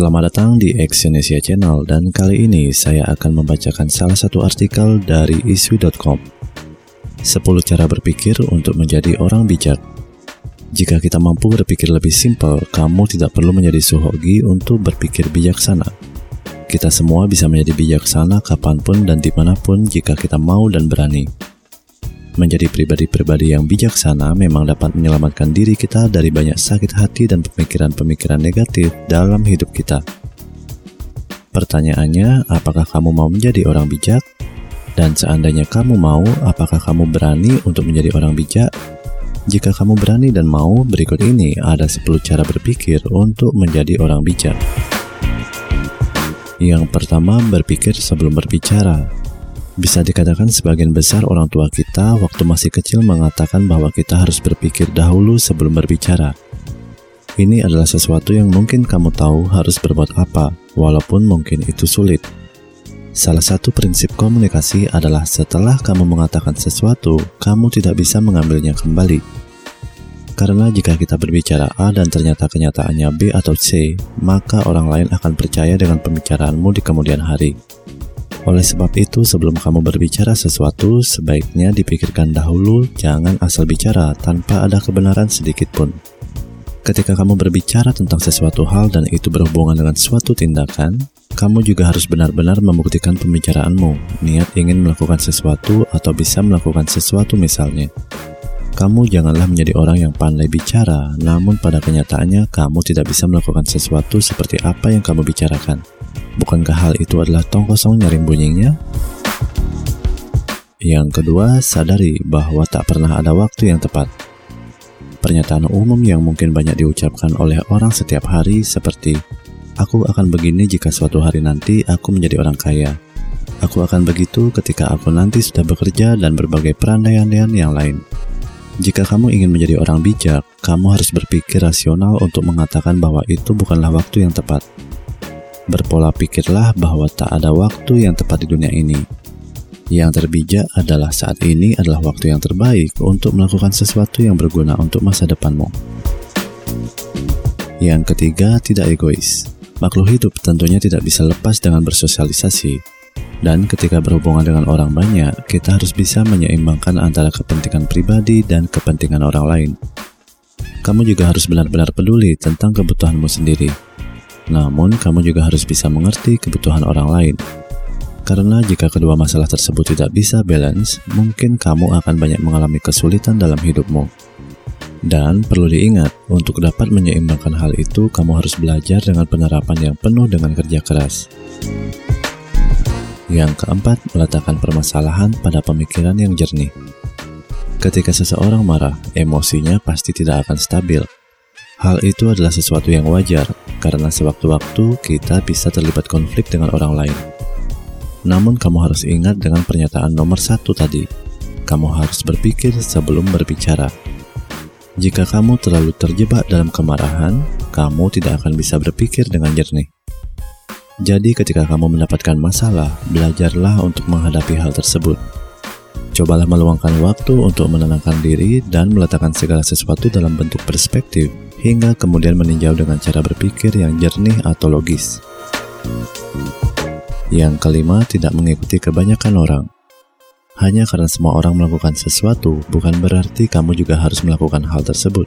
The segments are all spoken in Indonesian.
Selamat datang di Exyonesia Channel dan kali ini saya akan membacakan salah satu artikel dari iswi.com 10 cara berpikir untuk menjadi orang bijak. Jika kita mampu berpikir lebih simpel, kamu tidak perlu menjadi suhogi untuk berpikir bijaksana. Kita semua bisa menjadi bijaksana kapan pun dan di mana pun jika kita mau dan berani Menjadi pribadi-pribadi yang bijaksana memang dapat menyelamatkan diri kita dari banyak sakit hati dan pemikiran-pemikiran negatif dalam hidup kita. Pertanyaannya, apakah kamu mau menjadi orang bijak? Dan seandainya kamu mau, apakah kamu berani untuk menjadi orang bijak? Jika kamu berani dan mau, berikut ini ada 10 cara berpikir untuk menjadi orang bijak. Yang pertama, berpikir sebelum berbicara. Bisa dikatakan sebagian besar orang tua kita waktu masih kecil mengatakan bahwa kita harus berpikir dahulu sebelum berbicara. Ini adalah sesuatu yang mungkin kamu tahu harus berbuat apa, walaupun mungkin itu sulit. Salah satu prinsip komunikasi adalah setelah kamu mengatakan sesuatu, kamu tidak bisa mengambilnya kembali. Karena jika kita berbicara A dan ternyata kenyataannya B atau C, maka orang lain akan percaya dengan pembicaraanmu di kemudian hari. Oleh sebab itu, sebelum kamu berbicara sesuatu, sebaiknya dipikirkan dahulu, jangan asal bicara tanpa ada kebenaran sedikit pun. Ketika kamu berbicara tentang sesuatu hal dan itu berhubungan dengan suatu tindakan, kamu juga harus benar-benar membuktikan pembicaraanmu, niat ingin melakukan sesuatu atau bisa melakukan sesuatu misalnya. Kamu janganlah menjadi orang yang pandai bicara, namun pada kenyataannya kamu tidak bisa melakukan sesuatu seperti apa yang kamu bicarakan. Bukankah hal itu adalah tong kosong nyaring bunyinya? Yang kedua, sadari bahwa tak pernah ada waktu yang tepat. Pernyataan umum yang mungkin banyak diucapkan oleh orang setiap hari seperti Aku akan begini jika suatu hari nanti aku menjadi orang kaya. Aku akan begitu ketika aku nanti sudah bekerja dan berbagai perandaian-andaian yang lain. Jika kamu ingin menjadi orang bijak, kamu harus berpikir rasional untuk mengatakan bahwa itu bukanlah waktu yang tepat. Berpola pikirlah bahwa tak ada waktu yang tepat di dunia ini. Yang terbijak adalah saat ini adalah waktu yang terbaik untuk melakukan sesuatu yang berguna untuk masa depanmu. Yang ketiga, tidak egois. Makhluk hidup tentunya tidak bisa lepas dengan bersosialisasi. Dan ketika berhubungan dengan orang banyak, kita harus bisa menyeimbangkan antara kepentingan pribadi dan kepentingan orang lain. Kamu juga harus benar-benar peduli tentang kebutuhanmu sendiri namun, kamu juga harus bisa mengerti kebutuhan orang lain. Karena jika kedua masalah tersebut tidak bisa balance, mungkin kamu akan banyak mengalami kesulitan dalam hidupmu. Dan perlu diingat, untuk dapat menyeimbangkan hal itu, kamu harus belajar dengan penerapan yang penuh dengan kerja keras. Yang keempat, meletakkan permasalahan pada pemikiran yang jernih. Ketika seseorang marah, emosinya pasti tidak akan stabil. Hal itu adalah sesuatu yang wajar, karena sewaktu-waktu kita bisa terlibat konflik dengan orang lain. Namun kamu harus ingat dengan pernyataan nomor satu tadi, kamu harus berpikir sebelum berbicara. Jika kamu terlalu terjebak dalam kemarahan, kamu tidak akan bisa berpikir dengan jernih. Jadi ketika kamu mendapatkan masalah, belajarlah untuk menghadapi hal tersebut. Cobalah meluangkan waktu untuk menenangkan diri dan meletakkan segala sesuatu dalam bentuk perspektif hingga kemudian meninjau dengan cara berpikir yang jernih atau logis. Yang kelima, tidak mengikuti kebanyakan orang. Hanya karena semua orang melakukan sesuatu, bukan berarti kamu juga harus melakukan hal tersebut.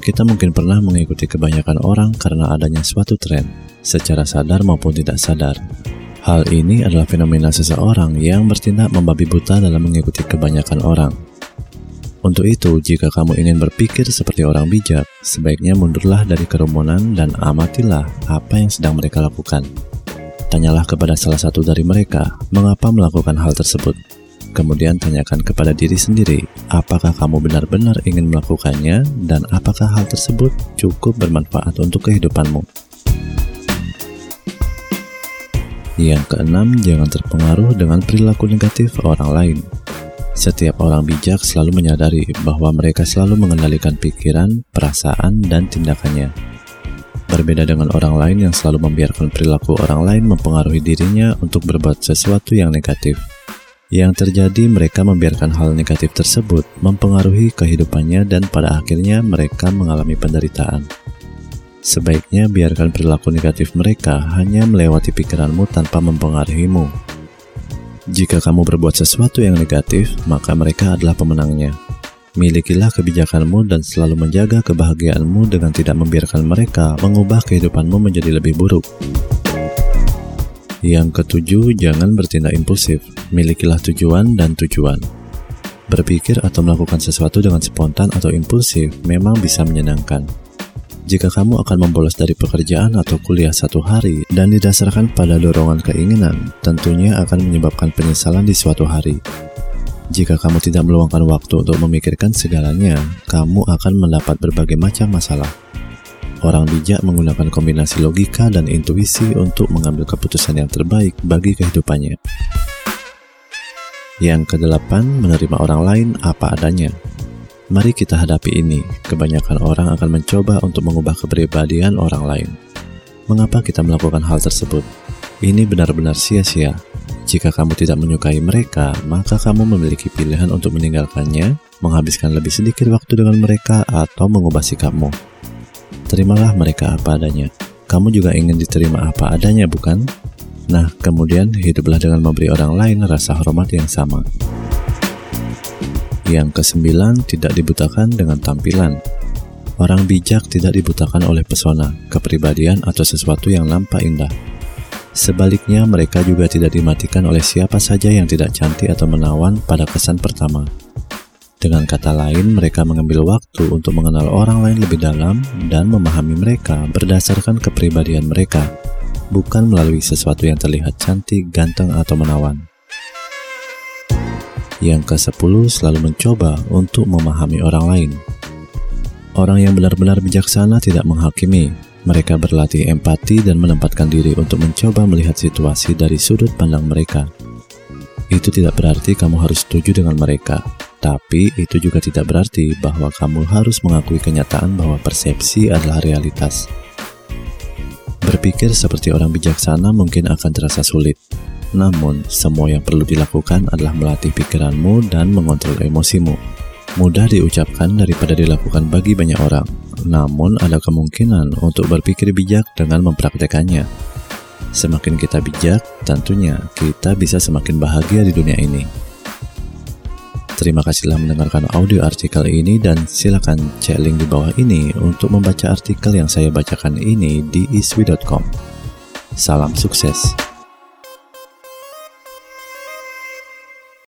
Kita mungkin pernah mengikuti kebanyakan orang karena adanya suatu tren, secara sadar maupun tidak sadar. Hal ini adalah fenomena seseorang yang bertindak membabi buta dalam mengikuti kebanyakan orang. Untuk itu, jika kamu ingin berpikir seperti orang bijak, sebaiknya mundurlah dari kerumunan dan amatilah apa yang sedang mereka lakukan. Tanyalah kepada salah satu dari mereka, mengapa melakukan hal tersebut. Kemudian tanyakan kepada diri sendiri, apakah kamu benar-benar ingin melakukannya dan apakah hal tersebut cukup bermanfaat untuk kehidupanmu. Yang keenam, jangan terpengaruh dengan perilaku negatif orang lain. Setiap orang bijak selalu menyadari bahwa mereka selalu mengendalikan pikiran, perasaan, dan tindakannya. Berbeda dengan orang lain yang selalu membiarkan perilaku orang lain mempengaruhi dirinya untuk berbuat sesuatu yang negatif. Yang terjadi, mereka membiarkan hal negatif tersebut mempengaruhi kehidupannya, dan pada akhirnya mereka mengalami penderitaan. Sebaiknya biarkan perilaku negatif mereka hanya melewati pikiranmu tanpa mempengaruhimu. Jika kamu berbuat sesuatu yang negatif, maka mereka adalah pemenangnya. Milikilah kebijakanmu dan selalu menjaga kebahagiaanmu dengan tidak membiarkan mereka mengubah kehidupanmu menjadi lebih buruk. Yang ketujuh, jangan bertindak impulsif. Milikilah tujuan dan tujuan. Berpikir atau melakukan sesuatu dengan spontan atau impulsif memang bisa menyenangkan jika kamu akan membolos dari pekerjaan atau kuliah satu hari dan didasarkan pada dorongan keinginan, tentunya akan menyebabkan penyesalan di suatu hari. Jika kamu tidak meluangkan waktu untuk memikirkan segalanya, kamu akan mendapat berbagai macam masalah. Orang bijak menggunakan kombinasi logika dan intuisi untuk mengambil keputusan yang terbaik bagi kehidupannya. Yang kedelapan, menerima orang lain apa adanya. Mari kita hadapi ini. Kebanyakan orang akan mencoba untuk mengubah kepribadian orang lain. Mengapa kita melakukan hal tersebut? Ini benar-benar sia-sia. Jika kamu tidak menyukai mereka, maka kamu memiliki pilihan untuk meninggalkannya, menghabiskan lebih sedikit waktu dengan mereka, atau mengubah sikapmu. Terimalah mereka apa adanya. Kamu juga ingin diterima apa adanya, bukan? Nah, kemudian hiduplah dengan memberi orang lain rasa hormat yang sama. Yang kesembilan, tidak dibutakan dengan tampilan. Orang bijak tidak dibutakan oleh pesona, kepribadian, atau sesuatu yang nampak indah. Sebaliknya, mereka juga tidak dimatikan oleh siapa saja yang tidak cantik atau menawan pada kesan pertama. Dengan kata lain, mereka mengambil waktu untuk mengenal orang lain lebih dalam dan memahami mereka berdasarkan kepribadian mereka, bukan melalui sesuatu yang terlihat cantik, ganteng, atau menawan. Yang ke-10 selalu mencoba untuk memahami orang lain. Orang yang benar-benar bijaksana tidak menghakimi. Mereka berlatih empati dan menempatkan diri untuk mencoba melihat situasi dari sudut pandang mereka. Itu tidak berarti kamu harus setuju dengan mereka, tapi itu juga tidak berarti bahwa kamu harus mengakui kenyataan bahwa persepsi adalah realitas. Berpikir seperti orang bijaksana mungkin akan terasa sulit, namun, semua yang perlu dilakukan adalah melatih pikiranmu dan mengontrol emosimu. Mudah diucapkan daripada dilakukan bagi banyak orang, namun ada kemungkinan untuk berpikir bijak dengan mempraktekannya. Semakin kita bijak, tentunya kita bisa semakin bahagia di dunia ini. Terima kasih telah mendengarkan audio artikel ini dan silakan cek link di bawah ini untuk membaca artikel yang saya bacakan ini di iswi.com. Salam sukses.